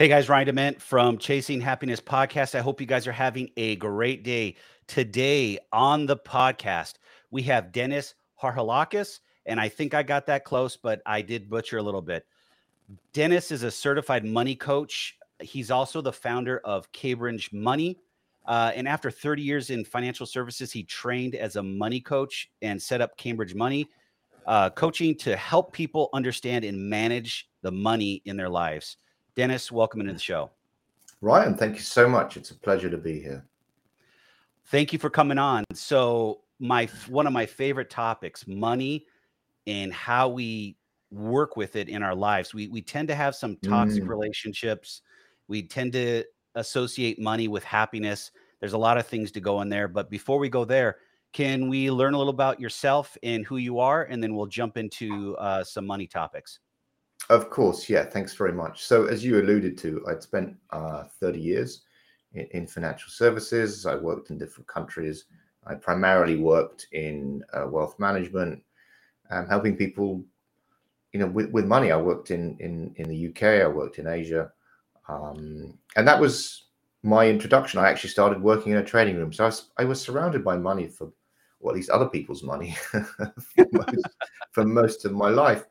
Hey guys, Ryan Dement from Chasing Happiness Podcast. I hope you guys are having a great day. Today on the podcast, we have Dennis Harhalakis, and I think I got that close, but I did butcher a little bit. Dennis is a certified money coach. He's also the founder of Cambridge Money. Uh, and after 30 years in financial services, he trained as a money coach and set up Cambridge Money, uh, coaching to help people understand and manage the money in their lives. Dennis, welcome into the show. Ryan, thank you so much. It's a pleasure to be here. Thank you for coming on. So, my one of my favorite topics, money and how we work with it in our lives. We we tend to have some toxic mm. relationships. We tend to associate money with happiness. There's a lot of things to go in there, but before we go there, can we learn a little about yourself and who you are, and then we'll jump into uh, some money topics. Of course, yeah. Thanks very much. So, as you alluded to, I'd spent uh, 30 years in, in, financial services. I worked in different countries. I primarily worked in uh, wealth management, um, helping people, you know, with, with money. I worked in, in in the UK. I worked in Asia, um, and that was my introduction. I actually started working in a trading room, so I was, I was surrounded by money for, well, at least other people's money for, most, for most of my life.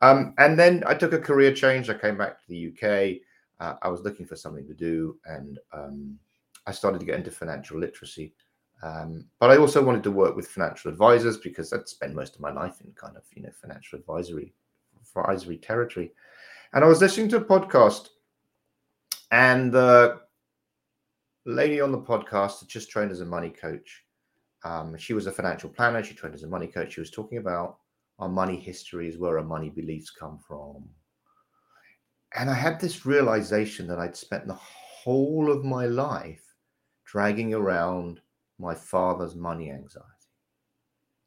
Um, and then I took a career change. I came back to the UK. Uh, I was looking for something to do, and um, I started to get into financial literacy. Um, but I also wanted to work with financial advisors because I'd spent most of my life in kind of you know financial advisory advisory territory. And I was listening to a podcast, and the lady on the podcast had just trained as a money coach. Um, she was a financial planner. She trained as a money coach. She was talking about our money history is where our money beliefs come from. And I had this realization that I'd spent the whole of my life dragging around my father's money anxiety.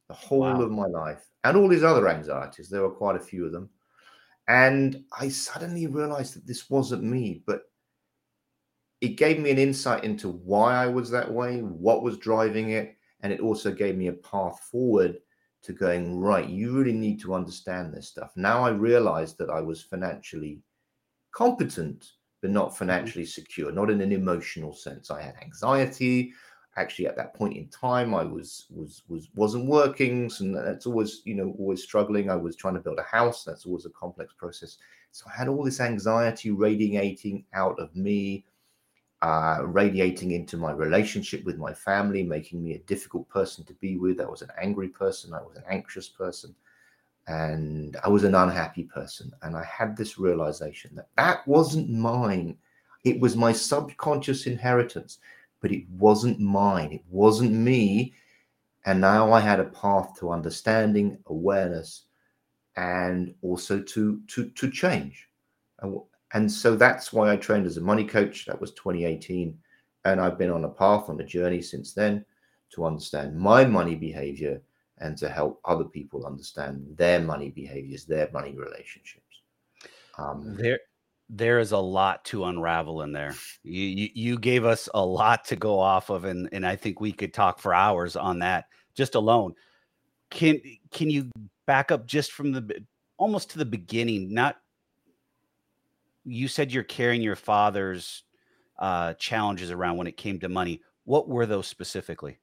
The whole wow. of my life. And all his other anxieties. There were quite a few of them. And I suddenly realized that this wasn't me, but it gave me an insight into why I was that way, what was driving it. And it also gave me a path forward to going right you really need to understand this stuff. Now i realized that i was financially competent but not mm-hmm. financially secure not in an emotional sense. I had anxiety. Actually at that point in time i was was was wasn't working so that's always you know always struggling. I was trying to build a house. That's always a complex process. So i had all this anxiety radiating out of me uh, radiating into my relationship with my family, making me a difficult person to be with. I was an angry person. I was an anxious person. And I was an unhappy person. And I had this realization that that wasn't mine. It was my subconscious inheritance, but it wasn't mine. It wasn't me. And now I had a path to understanding, awareness, and also to to to change. And and so that's why I trained as a money coach. That was 2018. And I've been on a path, on a journey since then to understand my money behavior and to help other people understand their money behaviors, their money relationships. Um, there, there is a lot to unravel in there. You, you, you gave us a lot to go off of, and and I think we could talk for hours on that just alone. Can can you back up just from the almost to the beginning, not you said you're carrying your father's uh, challenges around when it came to money. What were those specifically?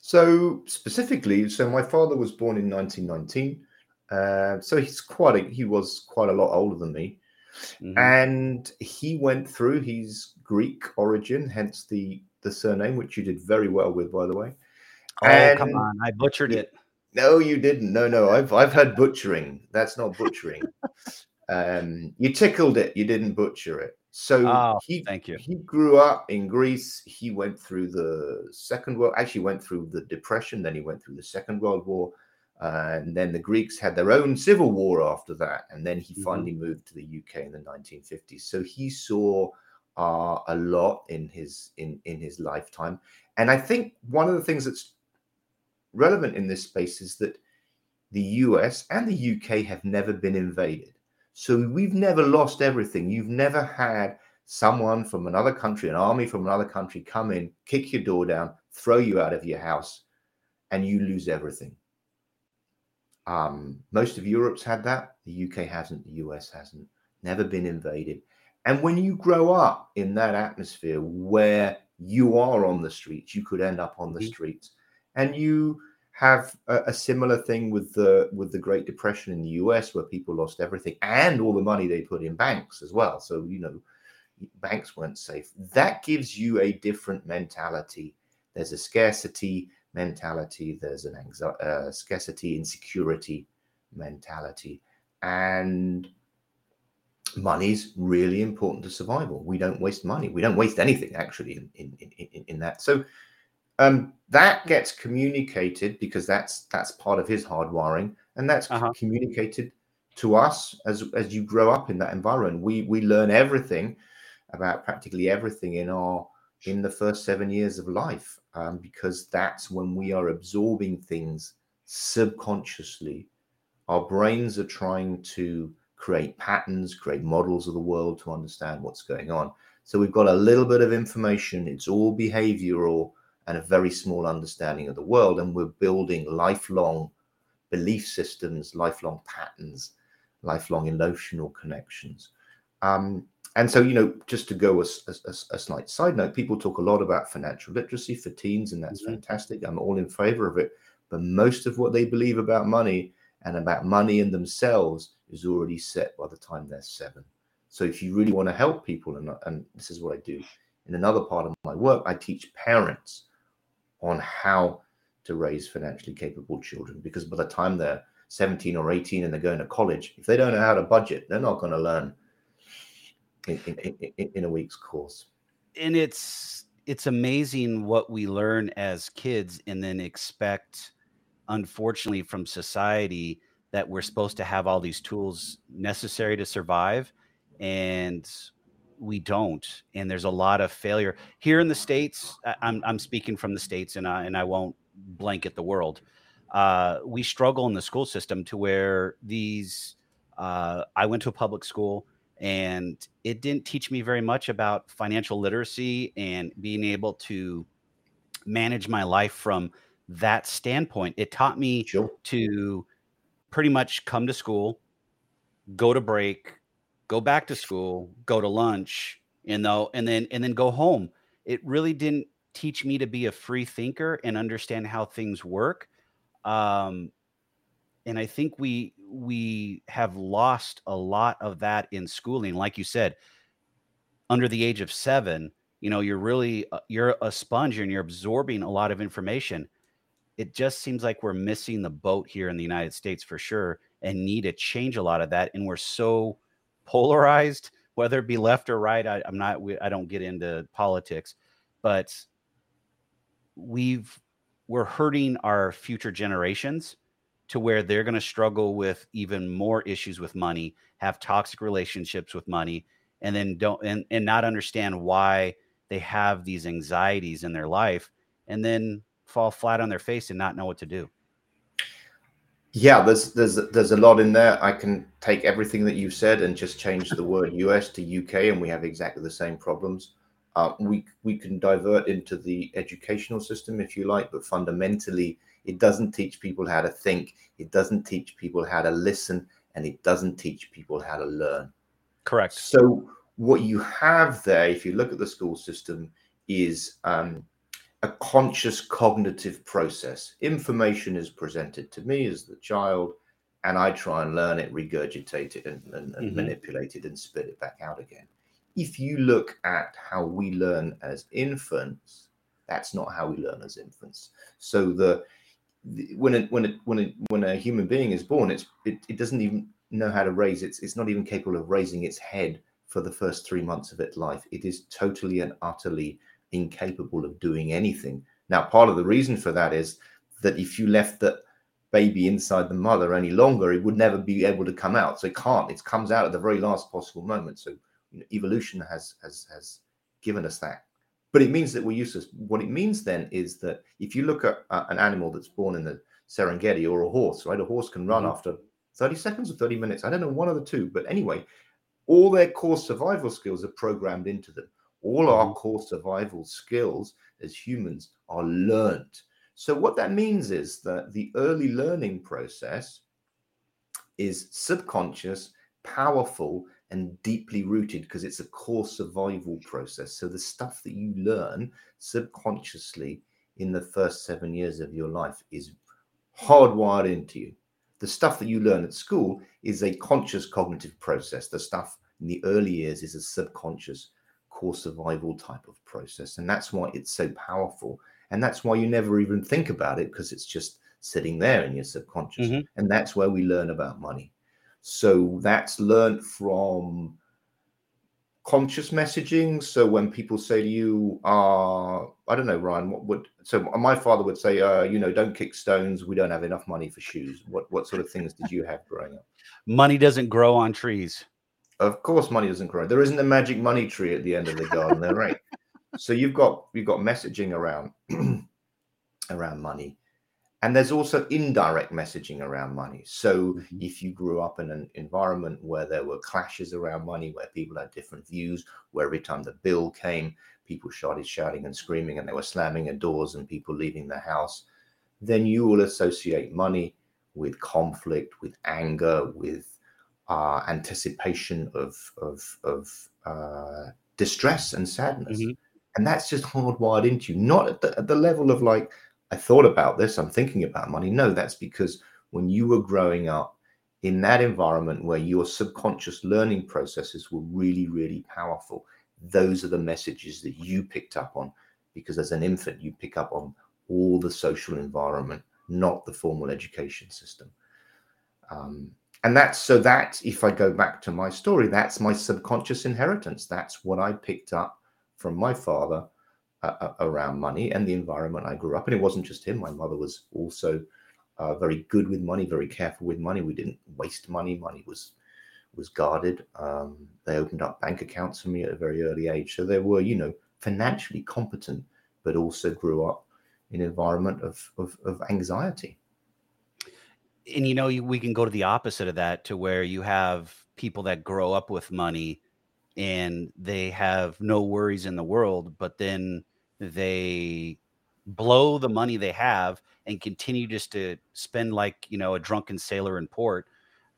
So specifically, so my father was born in 1919. Uh, so he's quite a, he was quite a lot older than me, mm-hmm. and he went through his Greek origin, hence the the surname, which you did very well with, by the way. Oh and, come on, I butchered it. No, you didn't. No, no, I've I've had butchering. That's not butchering. Um, you tickled it, you didn't butcher it. So oh, he, thank you. He grew up in Greece. He went through the Second World, actually went through the Depression. Then he went through the Second World War, uh, and then the Greeks had their own civil war after that. And then he mm-hmm. finally moved to the UK in the 1950s. So he saw uh, a lot in his in in his lifetime. And I think one of the things that's relevant in this space is that the US and the UK have never been invaded. So we've never lost everything. You've never had someone from another country, an army from another country, come in, kick your door down, throw you out of your house, and you lose everything. Um, most of Europe's had that. The UK hasn't. The US hasn't. Never been invaded. And when you grow up in that atmosphere where you are on the streets, you could end up on the mm-hmm. streets, and you have a, a, similar thing with the with the Great Depression in the U.S., where people lost everything and all the money they put in banks as well. So you know, banks weren't safe. That gives you a different mentality. There's a scarcity mentality. There's an anxiety, uh, scarcity, insecurity mentality, and money's really important to survival. We don't waste money. We don't waste anything actually in in in, in that. So um, that gets communicated because that's that's part of his hardwiring, and that's uh-huh. communicated to us as as you grow up in that environment. We we learn everything about practically everything in our in the first seven years of life um, because that's when we are absorbing things subconsciously. Our brains are trying to create patterns, create models of the world to understand what's going on. So we've got a little bit of information. It's all behavioral and a very small understanding of the world. And we're building lifelong belief systems, lifelong patterns, lifelong emotional connections. Um, and so, you know, just to go a, a, a, slight side note, people talk a lot about financial literacy for teens, and that's mm-hmm. fantastic. I'm all in favor of it. But most of what they believe about money and about money and themselves is already set by the time they're seven. So if you really want to help people, and, and this is what I do in another part of my work, I teach parents on how to raise financially capable children because by the time they're 17 or 18 and they're going to college, if they don't know how to budget, they're not going to learn in, in, in, in a week's course. And it's it's amazing what we learn as kids and then expect unfortunately from society that we're supposed to have all these tools necessary to survive and we don't and there's a lot of failure here in the states i'm, I'm speaking from the states and I, and I won't blanket the world uh, we struggle in the school system to where these uh, i went to a public school and it didn't teach me very much about financial literacy and being able to manage my life from that standpoint it taught me sure. to pretty much come to school go to break go back to school, go to lunch, and then and then go home. It really didn't teach me to be a free thinker and understand how things work. Um, and I think we we have lost a lot of that in schooling. Like you said, under the age of seven, you know, you're really uh, you're a sponge and you're absorbing a lot of information. It just seems like we're missing the boat here in the United States for sure, and need to change a lot of that. And we're so polarized, whether it be left or right. I, I'm not. I don't get into politics, but we've we're hurting our future generations to where they're going to struggle with even more issues with money, have toxic relationships with money, and then don't and, and not understand why they have these anxieties in their life and then fall flat on their face and not know what to do. Yeah, there's there's there's a lot in there. I can take everything that you've said and just change the word US to UK, and we have exactly the same problems. Uh, we we can divert into the educational system if you like, but fundamentally, it doesn't teach people how to think. It doesn't teach people how to listen, and it doesn't teach people how to learn. Correct. So what you have there, if you look at the school system, is um, a conscious cognitive process. Information is presented to me as the child, and I try and learn it, regurgitate it, and, and, and mm-hmm. manipulate it and spit it back out again. If you look at how we learn as infants, that's not how we learn as infants. So the, the when it, when it, when it, when a human being is born, it's it, it doesn't even know how to raise its it's not even capable of raising its head for the first three months of its life. It is totally and utterly incapable of doing anything. Now, part of the reason for that is that if you left the baby inside the mother any longer, it would never be able to come out. So it can't. It comes out at the very last possible moment. So you know, evolution has has has given us that. But it means that we're useless. What it means then is that if you look at uh, an animal that's born in the Serengeti or a horse, right? A horse can run mm-hmm. after 30 seconds or 30 minutes. I don't know, one of the two. But anyway, all their core survival skills are programmed into them. All our mm-hmm. core survival skills as humans are learned. So, what that means is that the early learning process is subconscious, powerful, and deeply rooted because it's a core survival process. So the stuff that you learn subconsciously in the first seven years of your life is hardwired into you. The stuff that you learn at school is a conscious cognitive process. The stuff in the early years is a subconscious core survival type of process. And that's why it's so powerful. And that's why you never even think about it because it's just sitting there in your subconscious. Mm-hmm. And that's where we learn about money. So that's learned from conscious messaging. So when people say to you, uh, I don't know, Ryan, what would so my father would say, uh, you know, don't kick stones. We don't have enough money for shoes. What what sort of things did you have growing up? Money doesn't grow on trees. Of course, money doesn't grow. There isn't a magic money tree at the end of the garden, there, right? So you've got you've got messaging around around money and there's also indirect messaging around money. So mm-hmm. if you grew up in an environment where there were clashes around money, where people had different views, where every time the bill came, people started shouting and screaming and they were slamming at doors and people leaving the house, then you will associate money with conflict, with anger, with uh, anticipation of of, of uh, distress and sadness. Mm-hmm. And that's just hardwired into you, not at the, at the level of like, I thought about this, I'm thinking about money. No, that's because when you were growing up in that environment where your subconscious learning processes were really, really powerful, those are the messages that you picked up on. Because as an infant, you pick up on all the social environment, not the formal education system. Um, and that's so that if I go back to my story, that's my subconscious inheritance. That's what I picked up from my father uh, around money and the environment I grew up in. It wasn't just him. My mother was also uh, very good with money, very careful with money. We didn't waste money. Money was was guarded. Um, they opened up bank accounts for me at a very early age. So they were, you know, financially competent, but also grew up in an environment of, of, of anxiety. And you know, we can go to the opposite of that, to where you have people that grow up with money and they have no worries in the world, but then they blow the money they have and continue just to spend like you know a drunken sailor in port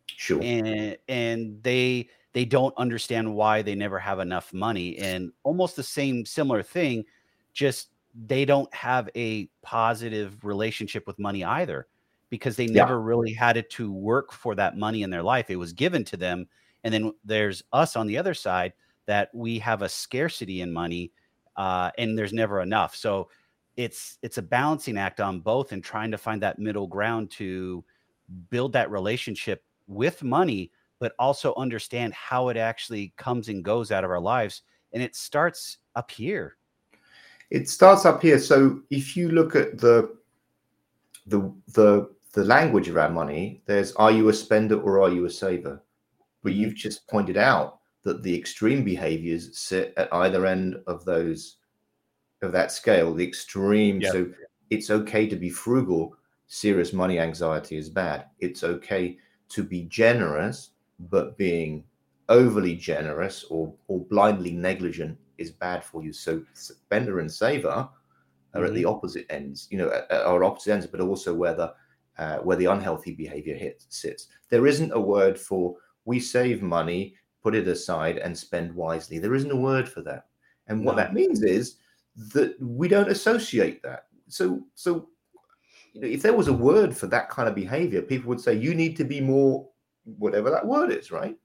sure. and and they they don't understand why they never have enough money and almost the same similar thing just they don't have a positive relationship with money either because they never yeah. really had it to work for that money in their life it was given to them and then there's us on the other side that we have a scarcity in money uh, and there's never enough. So it's it's a balancing act on both and trying to find that middle ground to build that relationship with money, but also understand how it actually comes and goes out of our lives. And it starts up here. It starts up here. So if you look at the the the the language around money, there's are you a spender or are you a saver? But you've just pointed out that the extreme behaviors sit at either end of those of that scale the extreme yep. so it's okay to be frugal serious money anxiety is bad it's okay to be generous but being overly generous or or blindly negligent is bad for you so spender and saver are mm-hmm. at the opposite ends you know are opposite ends but also where the uh, where the unhealthy behavior hits sits there isn't a word for we save money put it aside and spend wisely. There isn't a word for that. And what no. that means is that we don't associate that. So, so you know, if there was a word for that kind of behavior, people would say you need to be more whatever that word is, right?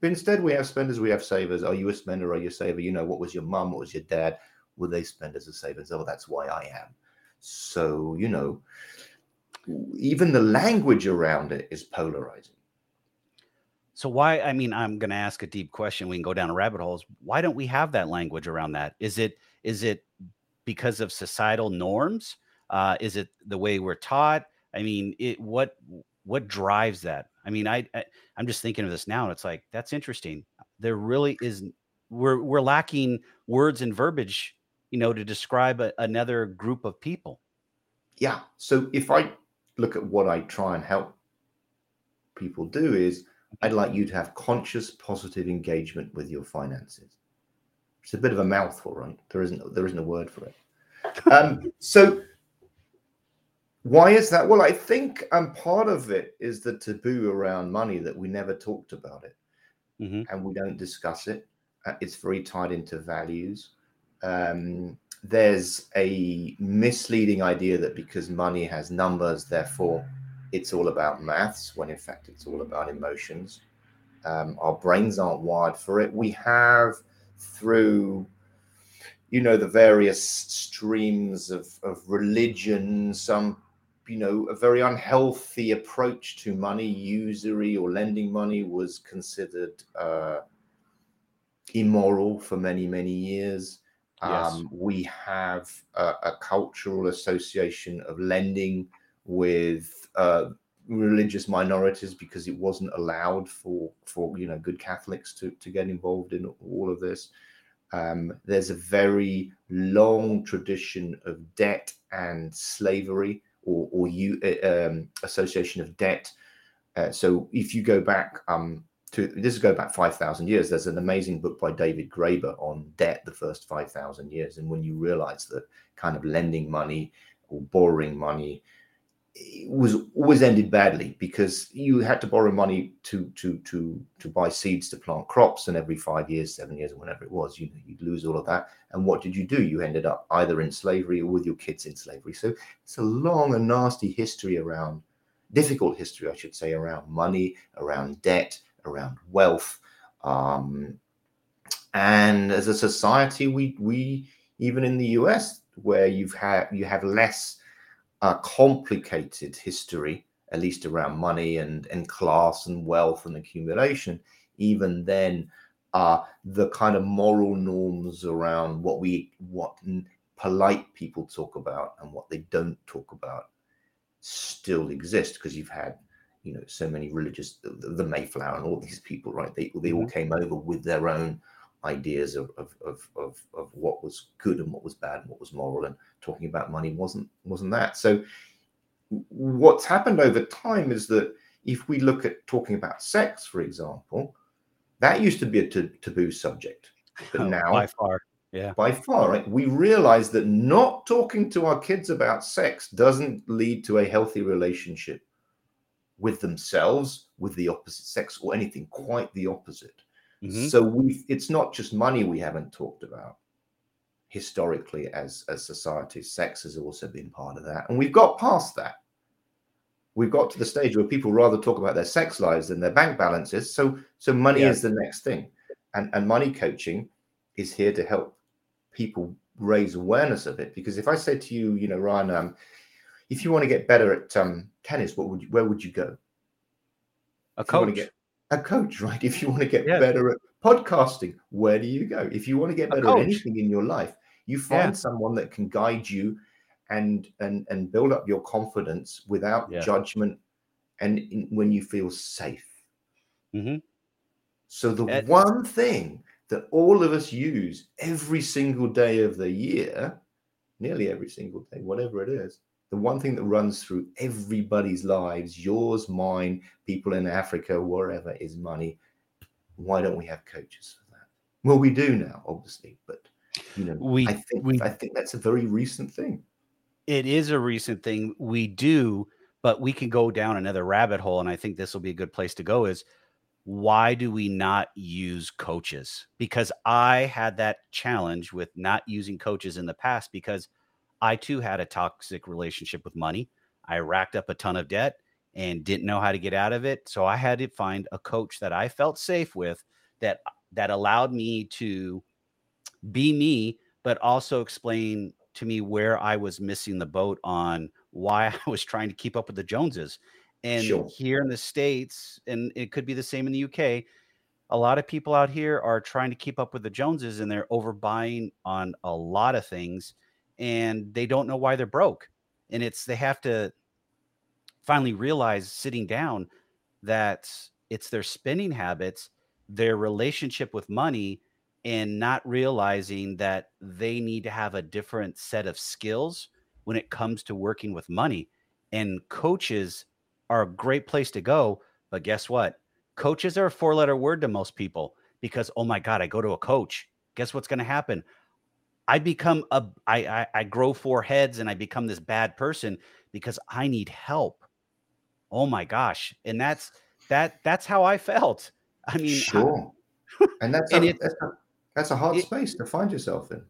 But instead, we have spenders, we have savers. Are you a spender? Are you a saver? You know, what was your mum? What was your dad? Were they spenders or savers? Oh, that's why I am. So, you know, even the language around it is polarizing. So why? I mean, I'm going to ask a deep question. We can go down a rabbit holes. Why don't we have that language around that? Is it is it because of societal norms? Uh, is it the way we're taught? I mean, it what what drives that? I mean, I, I I'm just thinking of this now, and it's like that's interesting. There really is we're we're lacking words and verbiage, you know, to describe a, another group of people. Yeah. So if I look at what I try and help people do is I'd like you to have conscious positive engagement with your finances. It's a bit of a mouthful, right? There isn't there isn't a word for it. Um, so why is that? Well, I think um, part of it is the taboo around money that we never talked about it. mm-hmm. and we don't discuss it. Uh, it's very tied into values. Um, there's a misleading idea that because money has numbers, therefore it's all about maths, when in fact it's all about emotions. Um, our brains aren't wired for it. We have through you know the various streams of, of religion some you know a very unhealthy approach to money usury or lending money was considered uh, immoral for many many years yes. um, we have a, a, cultural association of lending with uh, religious minorities because it wasn't allowed for for you know good catholics to to get involved in all of this um, there's a very long tradition of debt and slavery or, or you, uh, um, association of debt. Uh, so if you go back um, to this is go back 5,000 years, there's an amazing book by David Graeber on debt, the first 5,000 years. And when you realize that kind of lending money or borrowing money was always ended badly because you had to borrow money to to to to buy seeds to plant crops. And every five years seven years or whenever it was you you'd lose all of that. And what did you do? You ended up either in slavery or with your kids in slavery. So it's a long and nasty history around difficult history i should say around money around debt around wealth um, and as a society we we even in the us where you've had you have less a complicated history, at least around money and, and class and wealth and accumulation, even then, uh, the kind of moral norms around what we what polite people talk about and what they don't talk about still exist because you've had you know so many religious the, the mayflower and all these people right? They, they all mm-hmm. came over with their own ideas of, of, of, of, of what was good and what was bad and what was moral and talking about money wasn't wasn't that. So what's happened over time is that if we look at talking about sex for example that used to be a t- taboo subject but oh, now by far yeah. by far right? We realize that not talking to our kids about sex doesn't lead to a healthy relationship with themselves with the opposite sex or anything quite the opposite Mm-hmm. So we it's not just money we haven't talked about historically as as society. Sex has also been part of that. And we've got past that. We've got to the stage where people rather talk about their sex lives than their bank balances. So so money yeah. is the next thing. And and money coaching is here to help people raise awareness of it. Because if I said to you, you know, Ryan, um, if you want to get better at um, tennis, what would you, where would you go? A coach a coach, right? If you want to get yeah. better at podcasting, where do you go? If you want to get better at anything in your life, you find yeah. someone that can guide you and and and build up your confidence without yeah. judgment and in, when you feel safe. Mm-hmm. So the it, one thing that all of us use every single day of the year, nearly every single day, whatever it is, the one thing that runs through everybody's lives, yours, mine, people in Africa, wherever, is money. Why don't we have coaches for that? Well, we do now, obviously, but you know, we I think we, I think that's a very recent thing. It is a recent thing. We do, but we can go down another rabbit hole, and I think this will be a good place to go. Is why do we not use coaches? Because I had that challenge with not using coaches in the past because I too had a toxic relationship with money. I racked up a ton of debt and didn't know how to get out of it. So I had to find a coach that I felt safe with that that allowed me to be me, but also explain to me where I was missing the boat on why I was trying to keep up with the Joneses. And sure. here in the States, and it could be the same in the UK, a lot of people out here are trying to keep up with the Joneses and they're overbuying on a lot of things and they don't know why they're broke. And it's they have to finally realize sitting down that it's their spending habits, their relationship with money, and not realizing that they need to have a different set of skills when it comes to working with money. And coaches are a great place to go. But guess what? Coaches are a four letter word to most people because, oh my God, I go to a coach. Guess what's going to happen? I become a I, I I grow four heads and I become this bad person because I need help. Oh my gosh. And that's that that's how I felt. I mean, sure. and that's And a, it- that's a, that's a hard it- space to find yourself in.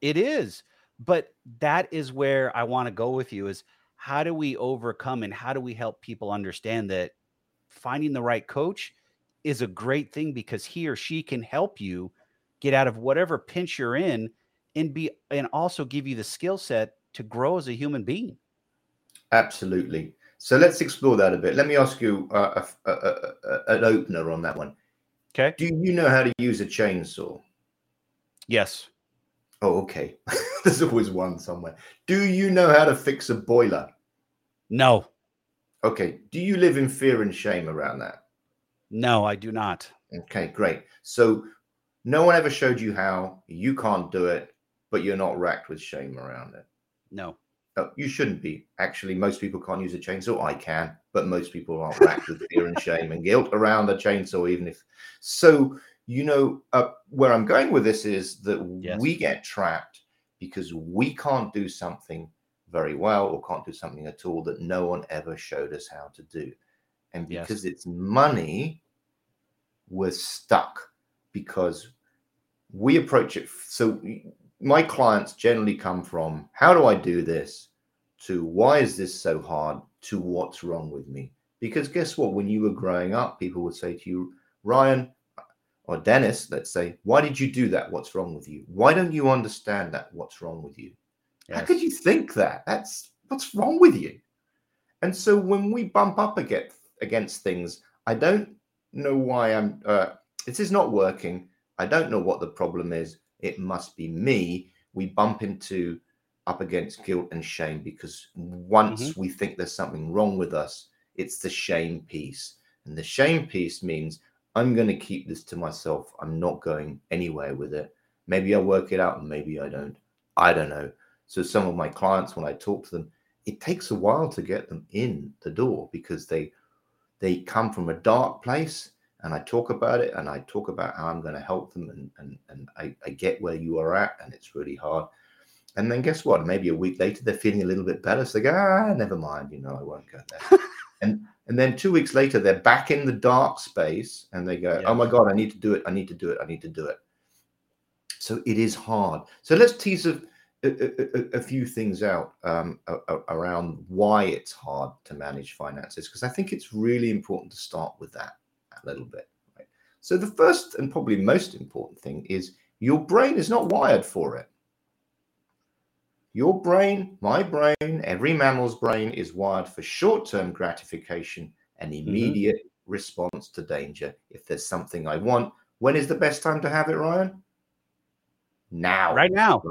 It is. But that is where I want to go with you is how do we overcome and how do we help people understand that finding the right coach is a great thing because he or she can help you get out of whatever pinch you're in and be and also give you the skill set to grow as a human being. Absolutely. So let's explore that a bit. Let me ask you uh, a, a, a, an opener on that one. Okay. Do you know how to use a chainsaw? Yes. Oh, okay. There's always one somewhere. Do you know how to fix a boiler? No. Okay. Do you live in fear and shame around that? No, I do not. Okay, great. So no one ever showed you how. You can't do it, but you're not racked with shame around it. No. Oh, you shouldn't be. Actually, most people can't use a chainsaw. I can, but most people aren't racked with fear and shame and guilt around a chainsaw, even if. So, you know, uh, where I'm going with this is that Yes. we get trapped because we can't do something very well or can't do something at all that no one ever showed us how to do. And Yes. because it's money, we're stuck because we approach it. So, my clients generally come from how do I do this to why is this so hard to what's wrong with me? Because guess what? When you were growing up, people would say to you, Ryan or Dennis, let's say, why did you do that? What's wrong with you? Why don't you understand that? What's wrong with you? How could you think that? That's what's wrong with you. And so when we bump up against against things, I don't know why I'm. Uh, this is not working. I don't know what the problem is. It must be me. We bump into up against guilt and shame because once mm-hmm. we think there's something wrong with us, it's the shame piece, and the shame piece means I'm going to keep this to myself. I'm not going anywhere with it. Maybe I work it out, and maybe I don't. I don't know. So some of my clients, when I talk to them, it takes a while to get them in the door because they they come from a dark place and I talk about it and I talk about how I'm going to help them and and, and I, I get where you are at and it's really hard. And then guess what? Maybe a week later they're feeling a little bit better. So they go, ah, never mind, you know, I won't go there. and and then two weeks later they're back in the dark space and they go, Oh my god, I need to do it, I need to do it, I need to do it. So it is hard. So let's tease a, a, a- a few things out um, around why it's hard to manage finances, because I think it's really important to start with that a little bit. Right? So the first and probably most important thing is your brain is not wired for it. Your brain, my brain, every mammal's brain is wired for short term gratification and mm-hmm. immediate response to danger. If there's something I want, when is the best time to have it, Ryan? Now. Right now.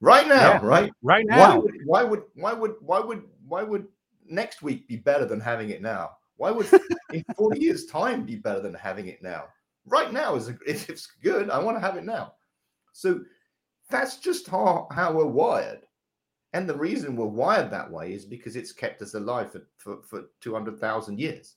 Right now, Yeah. right? Right Why now. would, why would why would why would why would next week be better than having it now? Why would in 40 years time be better than having it now? Right now is it's good, I want to have it now. So that's just how, how we're wired. And the reason we're wired that way is because it's kept us alive for, for, for 200,000 years.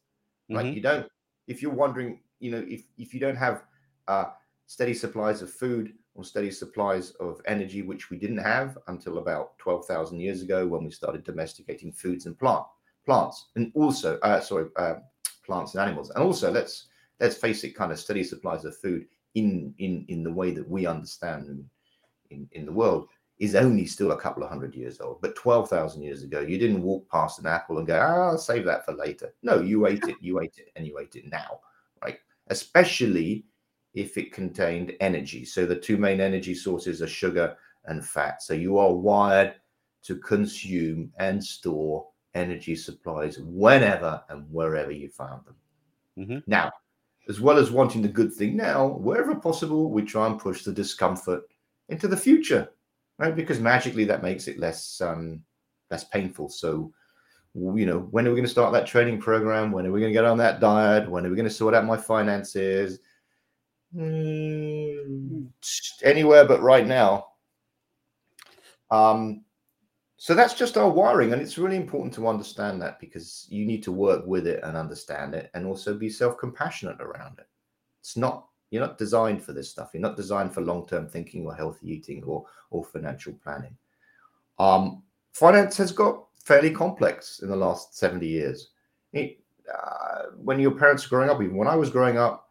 Right? Mhm. You don't, if you're wondering, you know, if, if you don't have uh, steady supplies of food or steady supplies of energy, which we didn't have until about 12,000 years ago when we started domesticating foods and plant plants, and also, uh, sorry, uh, plants and animals. And also, let's let's face it, kind of steady supplies of food in in in the way that we understand in in the world is only still a couple of hundred years old. But 12,000 years ago, you didn't walk past an apple and go, ah, I'll save that for later. No, you ate it, you ate it, and you ate it now, right? Especially if it contained energy. So the two main energy sources are sugar and fat. So you are wired to consume and store energy supplies whenever and wherever you found them. Mhm. Now, as well as wanting the good thing now, wherever possible, we try and push the discomfort into the future, right? Because magically that makes it less um, less painful. So, you know, when are we going to start that training program? When are we going to get on that diet? When are we going to sort out my finances? Mm, anywhere but right now. Um, so that's just our wiring, and it's really important to understand that because you need to work with it and understand it, and also be self-compassionate around it. It's not you're not designed for this stuff. You're not designed for long-term thinking or healthy eating or or financial planning. Um, finance has got fairly complex in the last 70 years. It, uh, when your parents were growing up, even when I was growing up,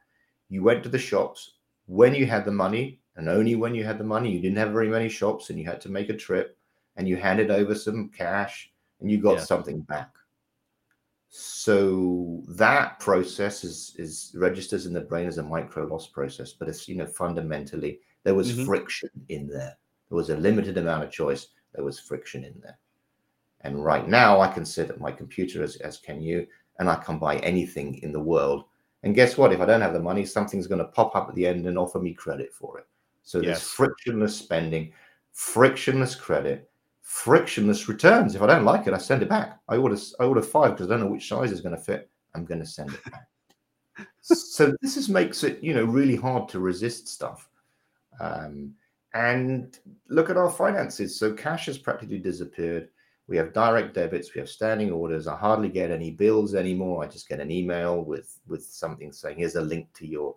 you went to the shops when you had the money, and only when you had the money, you didn't have very many shops and you had to make a trip and you handed over some cash and you got yeah. something back. So that process is is registers in the brain as a micro loss process, but it's you know fundamentally there was mm-hmm. friction in there. There was a limited amount of choice. There was friction in there. And right now, I can sit at my computer as, as can you, and I can buy anything in the world. And guess what? If I don't have the money, something's going to pop up at the end and offer me credit for it. So yes. there's frictionless spending, frictionless credit, frictionless returns. If I don't like it, I send it back. I order I order five because I don't know which size is going to fit. I'm going to send it back. so this is makes it you know really hard to resist stuff. Um, and look at our finances. So cash has practically disappeared. We have direct debits. We have standing orders. I hardly get any bills anymore. I just get an email with with something saying, "Here's a link to your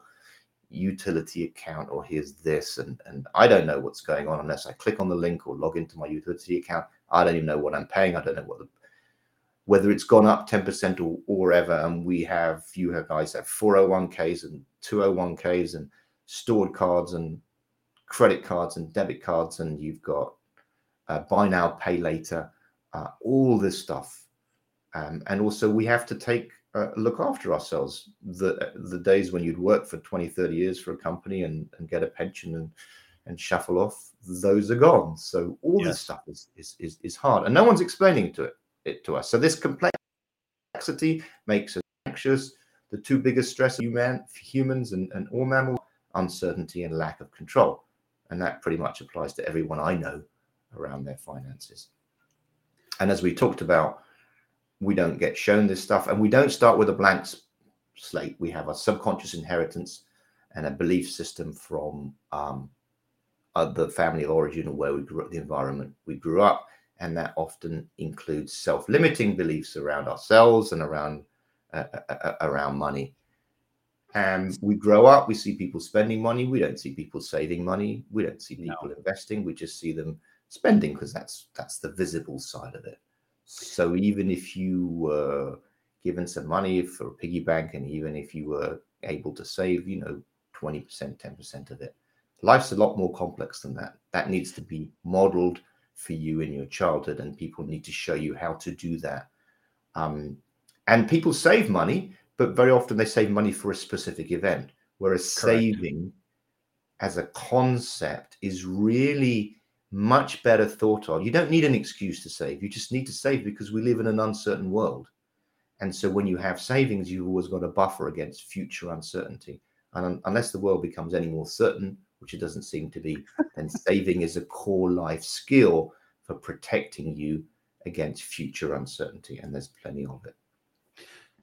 utility account," or "Here's this," and and I don't know what's going on unless I click on the link or log into my utility account. I don't even know what I'm paying. I don't know what the whether it's gone up 10% or, or ever. And we have, you have guys have 401ks and 201ks and stored cards and credit cards and debit cards, and you've got uh, buy now, pay later, uh, all this stuff. Um, and also, we have to take uh, look after ourselves. The the days when you'd work for 20, 30 years for a company and, and get a pension and and shuffle off, those are gone. So all yes. this stuff is, is is is hard, and no one's explaining it to it, it to us. So this complexity makes us anxious. The two biggest stresses human, humans and, and all mammals uncertainty and lack of control. And that pretty much applies to everyone I know around their finances. And as we talked about, we don't get shown this stuff and we don't start with a blank slate. We have a subconscious inheritance and a belief system from um, uh, the family of origin or where we grew up, the environment we grew up. And that often includes self limiting beliefs around ourselves and around, uh, uh, uh, around money. And we grow up, we see people spending money. We don't see people saving money. We don't see people no. investing. We just see them spending because that's that's the visible side of it. So even if you were given some money for a piggy bank, and even if you were able to save, you know, twenty percent, ten percent of it, life's a lot more complex than that. That needs to be modeled for you in your childhood, and people need to show you how to do that. Um, and people save money but very often they save money for a specific event. Whereas Correct. saving as a concept is really much better thought of. You don't need an excuse to save. You just need to save because we live in an uncertain world. And so when you have savings, you've always got a buffer against future uncertainty. And un- unless the world becomes any more certain, which it doesn't seem to be, then saving is a core life skill for protecting you against future uncertainty. And there's plenty of it.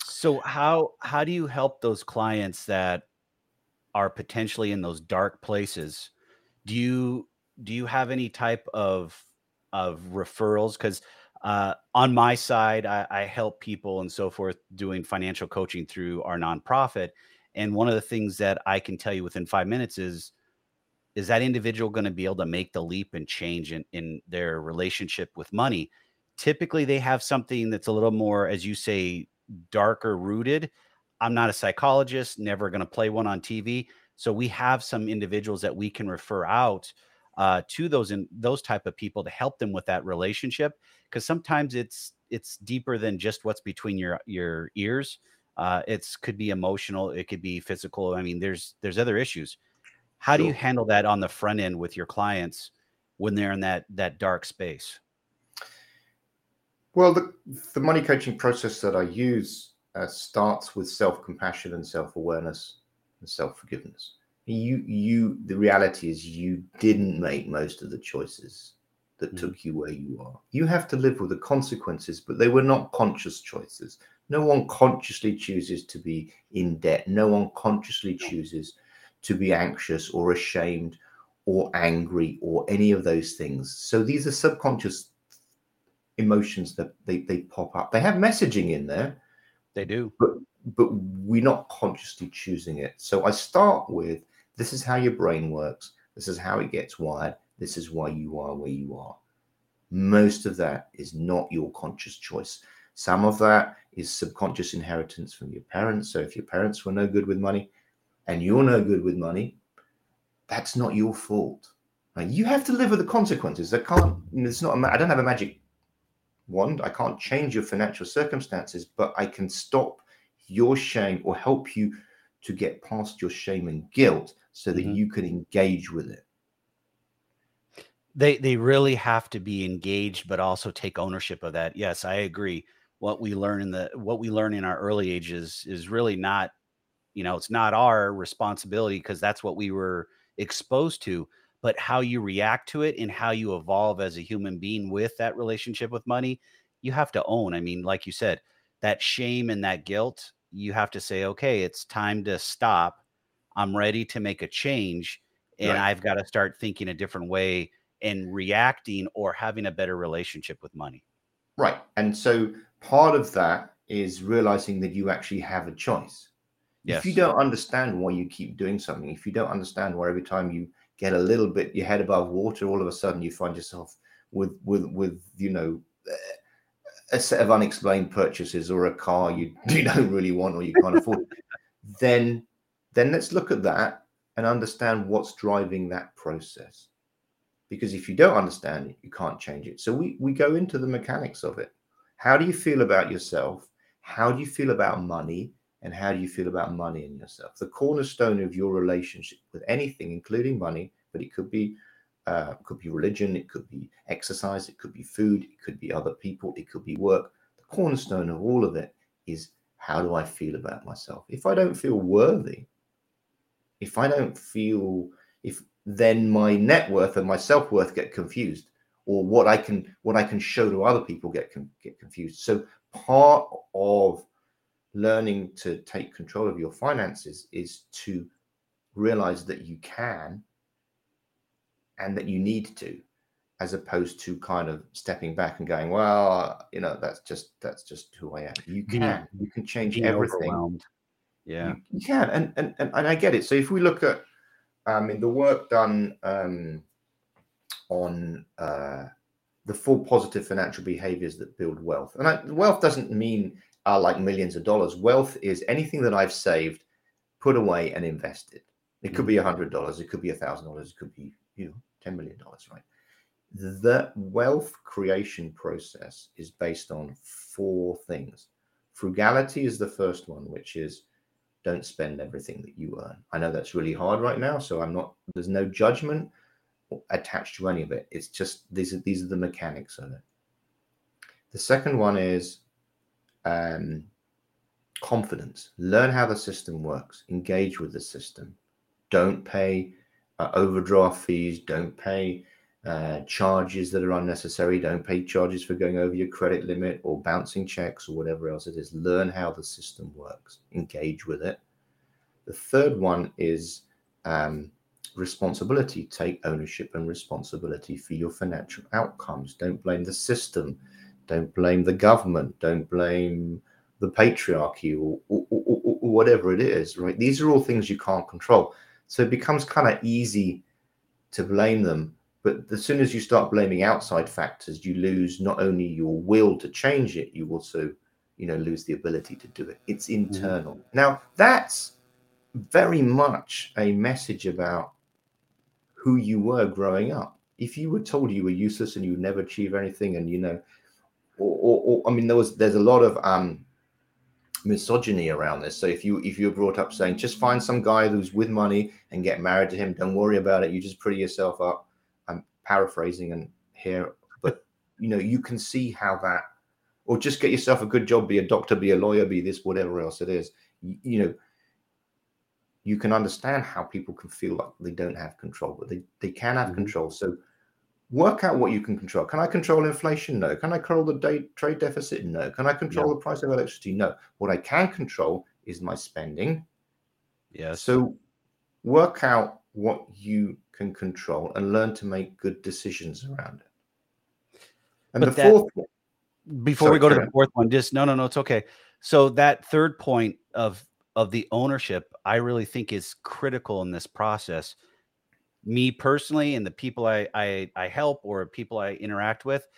So how how do you help those clients that are potentially in those dark places? Do you do you have any type of of referrals? Because uh, on my side, I, I help people and so forth doing financial coaching through our nonprofit. And one of the things that I can tell you within five minutes is is that individual going to be able to make the leap and change in, in their relationship with money? Typically, they have something that's a little more, as you say, darker rooted. I'm not a psychologist, never going to play one on TV. So we have some individuals that we can refer out uh, to those in those type of people to help them with that relationship because sometimes it's it's deeper than just what's between your your ears. Uh, it's could be emotional, it could be physical. I mean, there's there's other issues. How sure. do you handle that on the front end with your clients when they're in that that dark space? Well, the, the money coaching process that I use uh, starts with self compassion and self awareness and self forgiveness. You, you, the reality is you didn't make most of the choices that mm. took you where you are. You have to live with the consequences, but they were not conscious choices. No one consciously chooses to be in debt. No one consciously chooses to be anxious or ashamed or angry or any of those things. So these are subconscious emotions that they, they pop up. They have messaging in there. They do. But but we're not consciously choosing it. So I start with this is how your brain works. This is how it gets wired. This is why you are where you are. Most of that is not your conscious choice. Some of that is subconscious inheritance from your parents. So if your parents were no good with money and you're no good with money, that's not your fault. You have to live with the consequences. I can't. It's not. I don't have a magic wand. I can't change your financial circumstances, but I can stop your shame or help you to get past your shame and guilt so that mm-hmm. you can engage with it. They they really have to be engaged but also take ownership of that. Yes i agree. What we learn in the what we learn in our early ages is really not you know it's not our responsibility because that's what we were exposed to but how you react to it and how you evolve as a human being with that relationship with money you have to own. I mean like you said that shame and that guilt you have to say okay it's time to stop i'm ready to make a change and right. i've got to start thinking a different way and reacting or having a better relationship with money. Right. And so part of that is realizing that you actually have a choice. Yes. If you don't understand why you keep doing something, if you don't understand why every time you get a little bit your head above water, all of a sudden you find yourself with with with you know eh, a set of unexplained purchases or a car you you don't really want or you can't afford, then then let's look at that and understand what's driving that process because if you don't understand it, you can't change it. So we we go into the mechanics of it. How do you feel about yourself? How do you feel about money? And how do you feel about money in yourself? The cornerstone of your relationship with anything, including money, but it could be uh, could be religion, it could be exercise, it could be food, it could be other people, it could be work. The cornerstone of all of it is how do I feel about myself? If I don't feel worthy, if I don't feel if then my net worth and my self worth get confused, or what I can what I can show to other people get get confused. So part of learning to take control of your finances is to realize that you can and that you need to as opposed to kind of stepping back and going well you know that's just that's just who i am you can you can change everything yeah you, you, can and, and and and i get it so if we look at I mean, the work done um, on uh, the four positive financial behaviors that build wealth. And I, wealth doesn't mean uh, like millions of dollars. Wealth is anything that I've saved, put away, and invested. It could be a hundred dollars. It could be a thousand dollars. It could be you know ten million dollars. Right. The wealth creation process is based on four things. Frugality is the first one, which is don't spend everything that you earn. I know that's really hard right now, so I'm not. There's no judgment attached to any of it. It's just these are these are the mechanics of it. The second one is um, confidence. Learn how the system works. Engage with the system. Don't pay uh, overdraft fees. Don't pay uh, charges that are unnecessary. Don't pay charges for going over your credit limit or bouncing checks or whatever else it is. Learn how the system works, engage with it. The third one is um, responsibility. Take ownership and responsibility for your financial outcomes. Don't blame the system. Don't blame the government. Don't blame the patriarchy or, or, or, or whatever it is, right? These are all things you can't control. So it becomes kind of easy to blame them but as soon as you start blaming outside factors, you lose not only your will to change it, you also, you know, lose the ability to do it. It's mm-hmm. internal. Mm-hmm. Now, that's very much a message about who you were growing up. If you were told you were useless and you would never achieve anything, and you know, or, or, or I mean, there was there's a lot of um, misogyny around this. So if you if you're brought up saying just find some guy who's with money and get married to him, don't worry about it. You just pretty yourself up I'm paraphrasing and here, but you know, you can see how that, or just get yourself a good job, be a doctor, be a lawyer, be this, whatever else it is. You, you know, you can understand how people can feel like they don't have control, but they, they can have mm-hmm. control. So work out what you can control. Can I control inflation? No. Can I control the day, trade deficit? No. Can I control yeah. the price of electricity? No. What I can control is my spending. Yeah. So work out what you can control and learn to make good decisions around it. And but the that, fourth before sorry, we go to the fourth one, just no, no, no, it's okay. So that third point of of the ownership, I really think is critical in this process. Me personally, and the people I I, I help or people I interact with,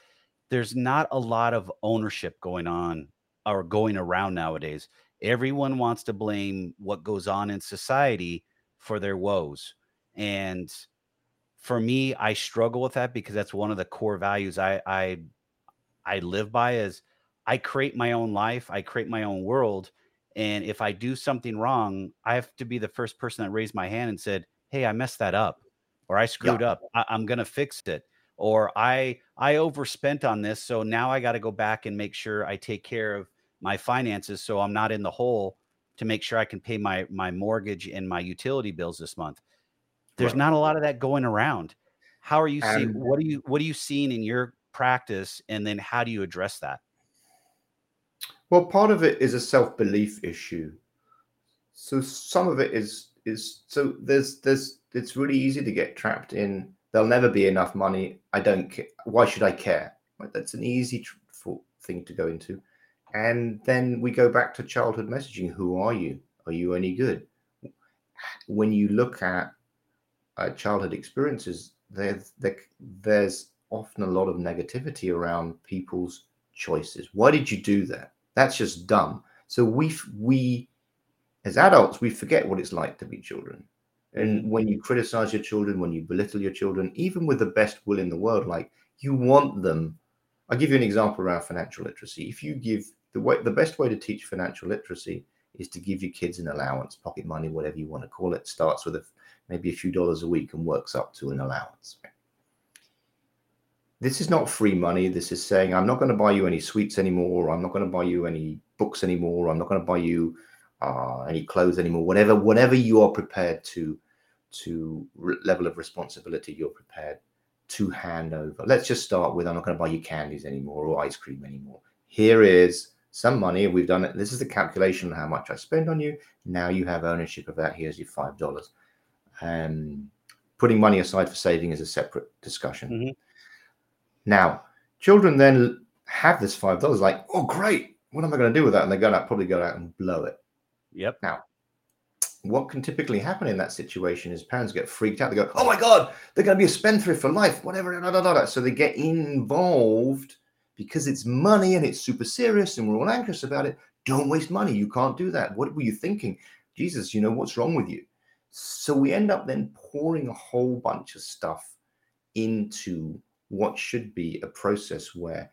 there's not a lot of ownership going on or going around nowadays. Everyone wants to blame what goes on in society for their woes And for me, I struggle with that because that's one of the core values I I I live by is I create my own life, I create my own world. And if I do something wrong, I have to be the first person that raised my hand and said, Hey, I messed that up, or I screwed yeah. up. I, I'm gonna fix it. Or I I overspent on this. So now I got to go back and make sure I take care of my finances so I'm not in the hole to make sure I can pay my my mortgage and my utility bills this month. There's right. not a lot of that going around. How are you seeing what are you what are you seeing in your practice and then how do you address that? Well, part of it is a self-belief issue. So some of it is is so there's there's it's really easy to get trapped in there'll never be enough money. I don't care. Why should I care? Right? That's an easy tr- thing to go into. And then we go back to childhood messaging. Who are you? Are you any good? When you look at uh, childhood experiences, there's, there, there's often a lot of negativity around people's choices. Why did you do that? That's just dumb. So we we as adults we forget what it's like to be children. And when you criticize your children, when you belittle your children, even with the best will in the world, like you want them. I'll give you an example around financial literacy. If you give the way the best way to teach financial literacy is to give your kids an allowance, pocket money, whatever you want to call it, starts with a, maybe a few dollars a week and works up to an allowance. This is not free money. This is saying, I'm not going to buy you any sweets anymore. I'm not going to buy you any books anymore. I'm not going to buy you uh, any clothes anymore. Whatever, whatever you are prepared to, to re- level of responsibility you're prepared to hand over. Let's just start with, I'm not going to buy you candies anymore or ice cream anymore. Here is some money. We've done it. This is the calculation of how much I spend on you. Now you have ownership of that. Here's your five dollars. Um, putting money aside for saving is a separate discussion. Mm-hmm. Now, children then have this five dollars. Like, oh great, what am I going to do with that? And they're going to probably go out and blow it. Yep. Now, what can typically happen in that situation is parents get freaked out. They go, "Oh my god, they're going to be a spendthrift for life, whatever." So they get involved because it's money and it's super serious and we're all anxious about it. Don't waste money. You can't do that. What were you thinking? Jesus, you know, what's wrong with you? So we end up then pouring a whole bunch of stuff into what should be a process where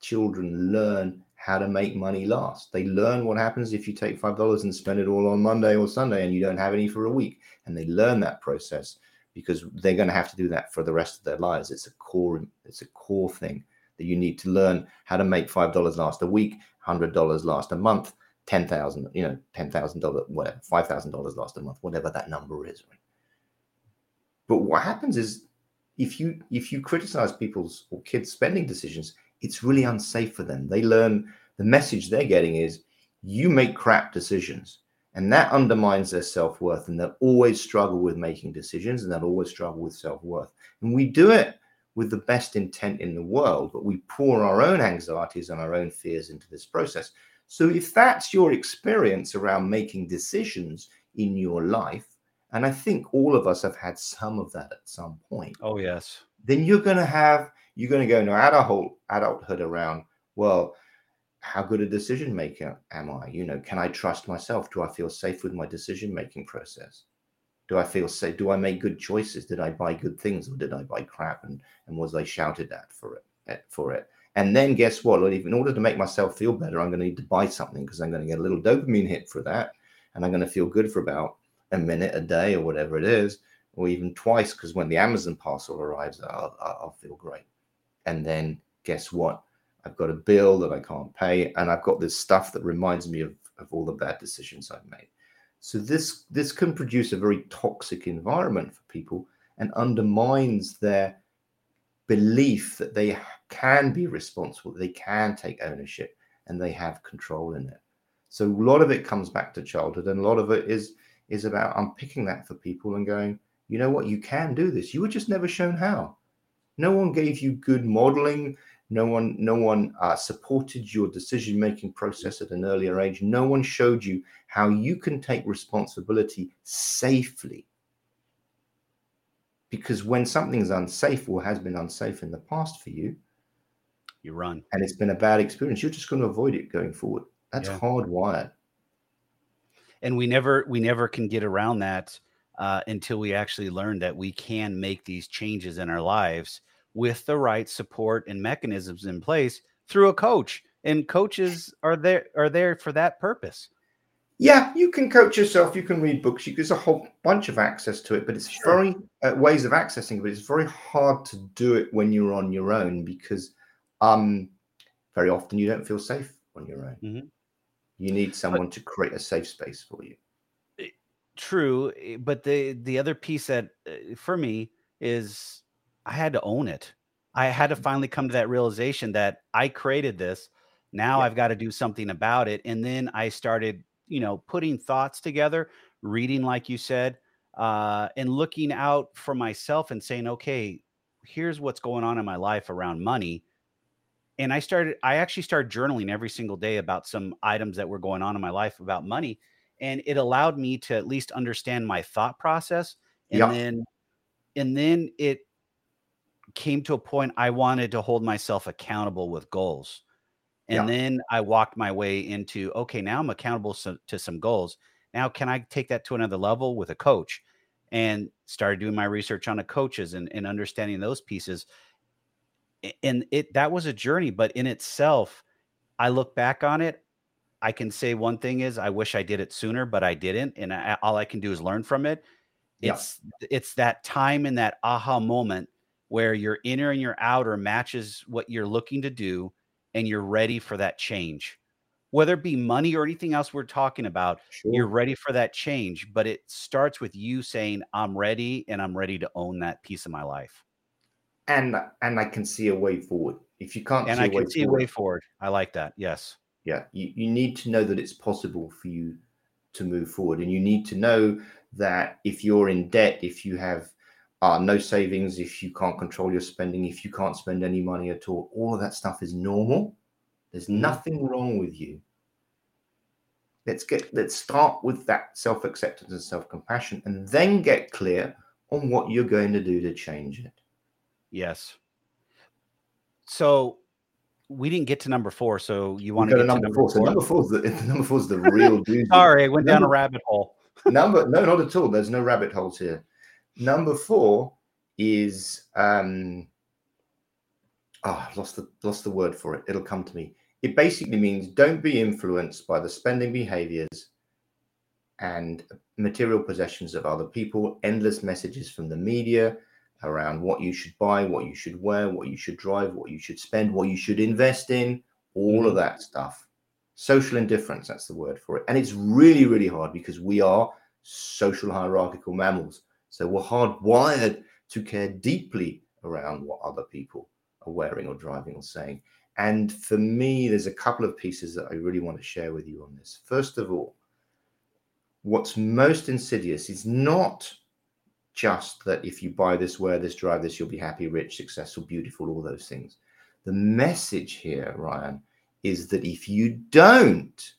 children learn how to make money last. They learn what happens if you take $5 and spend it all on Monday or Sunday and you don't have any for a week. And they learn that process because they're going to have to do that for the rest of their lives. It's a core, it's a core thing that you need to learn how to make five dollars last a week, hundred dollars last a month, ten thousand, you know, ten thousand dollars, whatever, five thousand dollars last a month, whatever that number is. But what happens is if you if you criticize people's or kids' spending decisions, it's really unsafe for them. They learn the message they're getting is you make crap decisions. And that undermines their self worth. And they'll always struggle with making decisions and they'll always struggle with self worth. And we do it with the best intent in the world, but we pour our own anxieties and our own fears into this process. So, if that's your experience around making decisions in your life, and I think all of us have had some of that at some point. Oh, yes. Then you're going to have, you're going to go into adult, adulthood around, well, how good a decision maker am I? You know, can I trust myself? Do I feel safe with my decision making process? do I feel safe? Do I make good choices? Did I buy good things or did I buy crap? And, and was I shouted at for it? For it? And then guess what? In order to make myself feel better, I'm going to need to buy something because I'm going to get a little dopamine hit for that. And I'm going to feel good for about a minute a day or whatever it is, or even twice because when the Amazon parcel arrives, I'll, I'll feel great. And then guess what? I've got a bill that I can't pay, and I've got this stuff that reminds me of, of all the bad decisions I've made. So this this can produce a very toxic environment for people and undermines their belief that they can be responsible, they can take ownership, and they have control in it. So a lot of it comes back to childhood, and a lot of it is is about unpicking that for people and going, you know what, you can do this. You were just never shown how. No one gave you good modeling. No one no one uh, supported your decision making process at an earlier age. No one showed you how you can take responsibility safely. Because when something's unsafe or has been unsafe in the past for you you run. and it's been a bad experience you're just going to avoid it going forward. That's yeah. hardwired. And we never we never can get around that uh, until we actually learn that we can make these changes in our lives with the right support and mechanisms in place through a coach. And coaches are there are there for that purpose. Yeah, you can coach yourself. You can read books. You, there's a whole bunch of access to it, but it's sure. very uh, ways of accessing. But it's very hard to do it when you're on your own because um, very often you don't feel safe on your own. Mm-hmm. You need someone but, to create a safe space for you. True, eh, but the the other piece that uh, for me is I had to own it. I had to mm-hmm. finally come to that realization that I created this. Now yeah. I've got to do something about it. And then I started, you know, putting thoughts together, reading, like you said, uh, and looking out for myself and saying, okay, here's what's going on in my life around money and I started, I actually started journaling every single day about some items that were going on in my life about money. And it allowed me to at least understand my thought process. And yep. then, and then it came to a point I wanted to hold myself accountable with goals. And yep. then I walked my way into, okay, now I'm accountable to some goals. Now, can I take that to another level with a coach? And started doing my research on the coaches and, and understanding those pieces and it that was a journey but in itself i look back on it i can say one thing is i wish i did it sooner but i didn't and I, all i can do is learn from it it's yeah. it's that time and that aha moment where your inner and your outer matches what you're looking to do and you're ready for that change whether it be money or anything else we're talking about sure. you're ready for that change but it starts with you saying i'm ready and i'm ready to own that piece of my life and and I can see a way forward. If you can't, and see I can see forward, a way forward. I like that. Yes. Yeah, you, you need to know that it's possible for you to move forward, and you need to know that if you're in debt, if you have uh, no savings, if you can't control your spending, if you can't spend any money at all, all of that stuff is normal. There's mm-hmm. nothing wrong with you. Let's get let's start with that self-acceptance and self-compassion, and then get clear on what you're going to do to change it. Yes. So we didn't get to number four. So you want to get number, to number four. four? So number four is the number four is the real doozy. Sorry, I went number, down a rabbit hole. number no, not at all. There's no rabbit holes here. Number four is um oh, lost the lost the word for it. It'll come to me. It basically means don't be influenced by the spending behaviors and material possessions of other people, endless messages from the media, around what you should buy, what you should wear, what you should drive, what you should spend, what you should invest in, all mm-hmm. of that stuff. Social indifference, that's the word for it. And it's really, really hard because we are social hierarchical mammals. So we're hardwired to care deeply around what other people are wearing or driving or saying. And for me, there's a couple of pieces that I really want to share with you on this. First of all, what's most insidious is not just that if you buy this, wear this, drive this, you'll be happy, rich, successful, beautiful, all those things. The message here, Ryan, is that if you don't,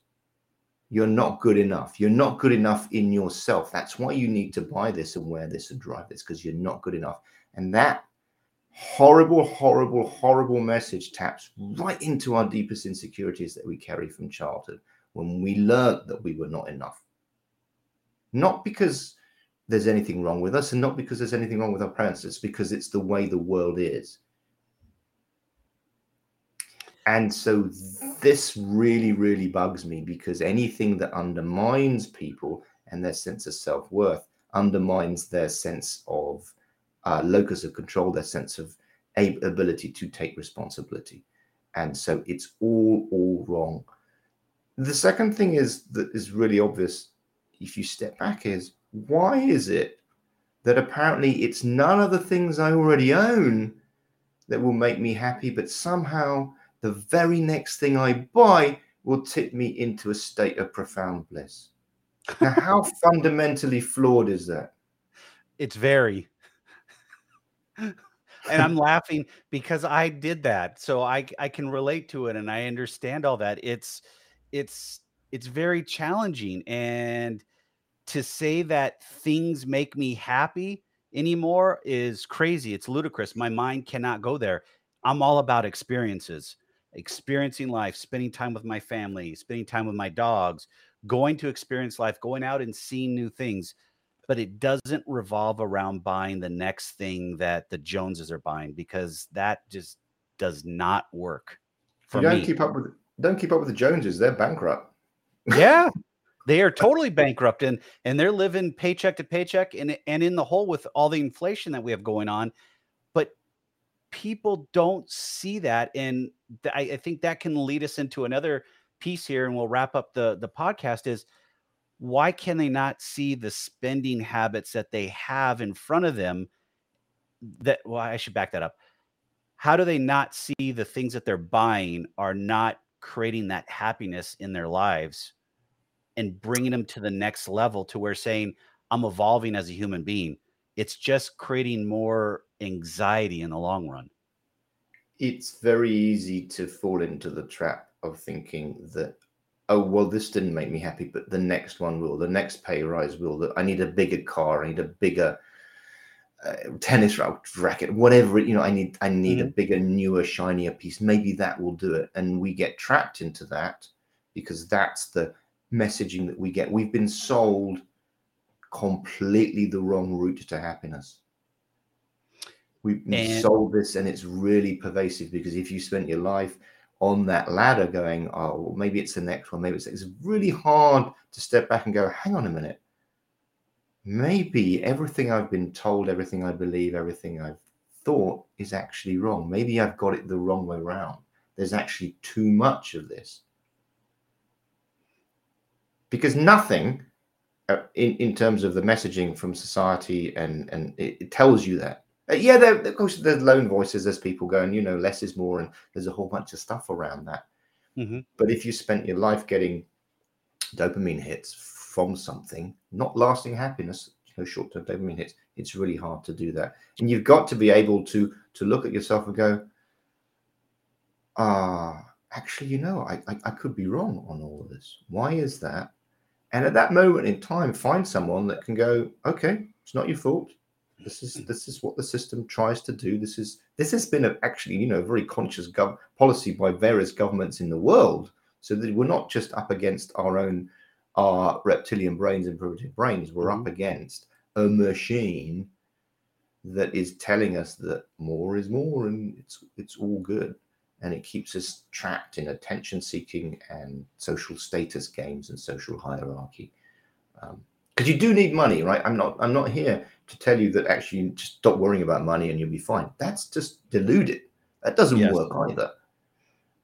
you're not good enough. You're not good enough in yourself. That's why you need to buy this and wear this and drive this because you're not good enough. And that horrible, horrible, horrible message taps right into our deepest insecurities that we carry from childhood when we learned that we were not enough. Not because there's anything wrong with us, and not because there's anything wrong with our parents. It's because it's the way the world is. And so this really, really bugs me because anything that undermines people and their sense of self worth undermines their sense of uh, locus of control, their sense of ability to take responsibility. And so it's all, all wrong. The second thing is that is really obvious if you step back is why is it that apparently it's none of the things I already own that will make me happy, but somehow the very next thing I buy will tip me into a state of profound bliss? Now, how fundamentally flawed is that? It's very. and I'm laughing because I did that. So I I can relate to it and I understand all that. It's it's it's very challenging and to say that things make me happy anymore is crazy. It's ludicrous. My mind cannot go there. I'm all about experiences, experiencing life, spending time with my family, spending time with my dogs, going to experience life, going out and seeing new things. but it doesn't revolve around buying the next thing that the Joneses are buying because that just does not work. For you don't me. keep up with don't keep up with the Joneses; they're bankrupt. yeah, they are totally bankrupt and and they're living paycheck to paycheck and and in the hole with all the inflation that we have going on. But people don't see that, and th- I, I think that can lead us into another piece here, and we'll wrap up the the podcast. Is why can they not see the spending habits that they have in front of them? That well, I should back that up. How do they not see the things that they're buying are not creating that happiness in their lives and bringing them to the next level to where saying, I'm evolving as a human being? It's just creating more anxiety in the long run. It's very easy to fall into the trap of thinking that oh well this didn't make me happy but the next one will the next pay rise will i need a bigger car i need a bigger uh, tennis racket whatever you know i need i need mm-hmm. a bigger newer shinier piece maybe that will do it and we get trapped into that because that's the messaging that we get we've been sold completely the wrong route to happiness we've been and- sold this and it's really pervasive because if you spent your life on that ladder going, oh, well, maybe it's the next one, maybe it's, it's really hard to step back and go, hang on a minute. Maybe everything I've been told, everything I believe, everything I've thought is actually wrong. Maybe I've got it the wrong way around. There's actually too much of this. Because nothing uh, in, in terms of the messaging from society and, and it, it tells you that uh, yeah, there, of course, there's lone voices. There's people going, you know, less is more, and there's a whole bunch of stuff around that. Mm-hmm. But if you spent your life getting dopamine hits from something, not lasting happiness, you know, short-term dopamine hits, it's really hard to do that. And you've got to be able to to look at yourself and go, ah, actually, you know, I, I, I could be wrong on all of this. Why is that? And at that moment in time, find someone that can go, okay, it's not your fault this is this is what the system tries to do. This is this has been a, actually you know very conscious gov- policy by various governments in the world, so that we're not just up against our own our reptilian brains and primitive brains. We're mm-hmm. up against a machine that is telling us that more is more and it's it's all good and it keeps us trapped in attention seeking and social status games and social hierarchy um, because you do need money, right? I'm not I'm not here to tell you that actually just stop worrying about money and you'll be fine. That's just deluded. That doesn't yes. work either.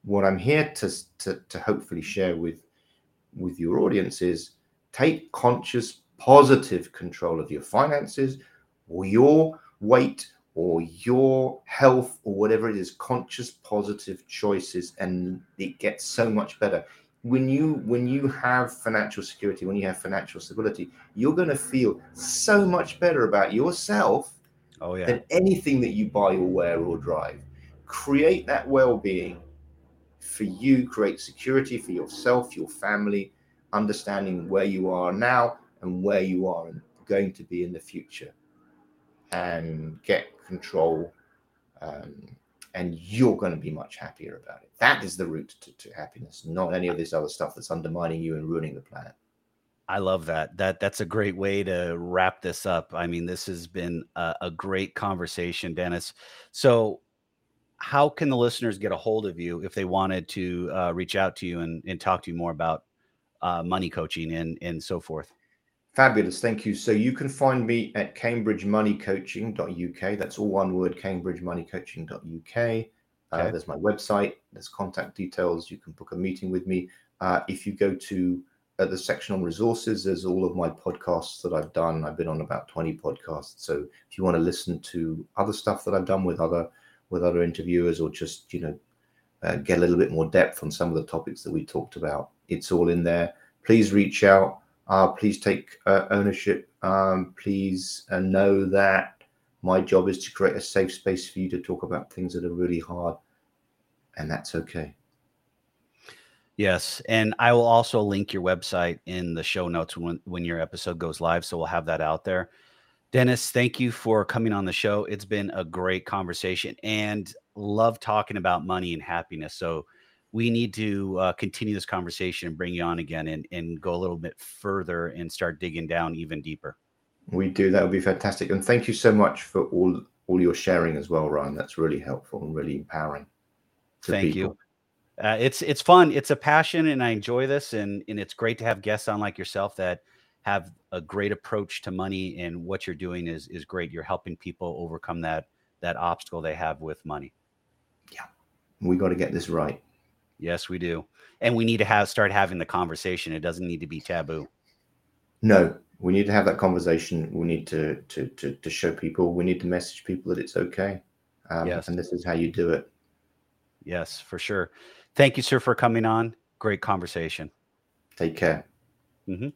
What I'm here to, to to hopefully share with with your audience is take conscious positive control of your finances or your weight or your health or whatever it is conscious positive choices and it gets so much better. When you when you have financial security when you have financial stability you're going to feel so much better about yourself oh yeah. than anything that you buy or wear or drive. Create that well-being for you create security for yourself your family understanding where you are now and where you are going to be in the future and get control um, and you're going to be much happier about it. That is the route to, to, happiness, not any of this other stuff that's undermining you and ruining the planet. I love that. That that's a great way to wrap this up. I mean, this has been a, a great conversation, Dennis. So, how can the listeners get a hold of you if they wanted to uh, reach out to you and, and talk to you more about uh, money coaching and and so forth? Fabulous. Thank you. So you can find me at cambridgemoneycoaching.uk. That's all one word, cambridgemoneycoaching.uk. Uh, okay. There's my website. There's contact details. You can book a meeting with me. Uh, if you go to uh, the section on resources, there's all of my podcasts that I've done. I've been on about 20 podcasts. So if you want to listen to other stuff that I've done with other with other interviewers, or just you know uh, get a little bit more depth on some of the topics that we talked about, it's all in there. Please reach out. Uh, please take uh, ownership. Um, please uh, know that my job is to create a safe space for you to talk about things that are really hard, and that's okay. Yes, and I will also link your website in the show notes when when your episode goes live, so we'll have that out there. Dennis, thank you for coming on the show. It's been a great conversation and love talking about money and happiness. So we need to uh, continue this conversation and bring you on again and, and go a little bit further and start digging down even deeper. We do. That would be fantastic. And thank you so much for all all your sharing as well, Ryan. That's really helpful and really empowering. Thank people. you. Uh, it's it's fun. It's a passion, and I enjoy this. And and it's great to have guests on like yourself that have a great approach to money. And what you're doing is is great. You're helping people overcome that that obstacle they have with money. Yeah, we got to get this right. Yes, we do, and we need to have start having the conversation. It doesn't need to be taboo. No, we need to have that conversation. We need to to to, to show people. We need to message people that it's okay. Um, yes. And this is how you do it. Yes, for sure. Thank you, sir, for coming on. Great conversation. Take care. Mm-hmm.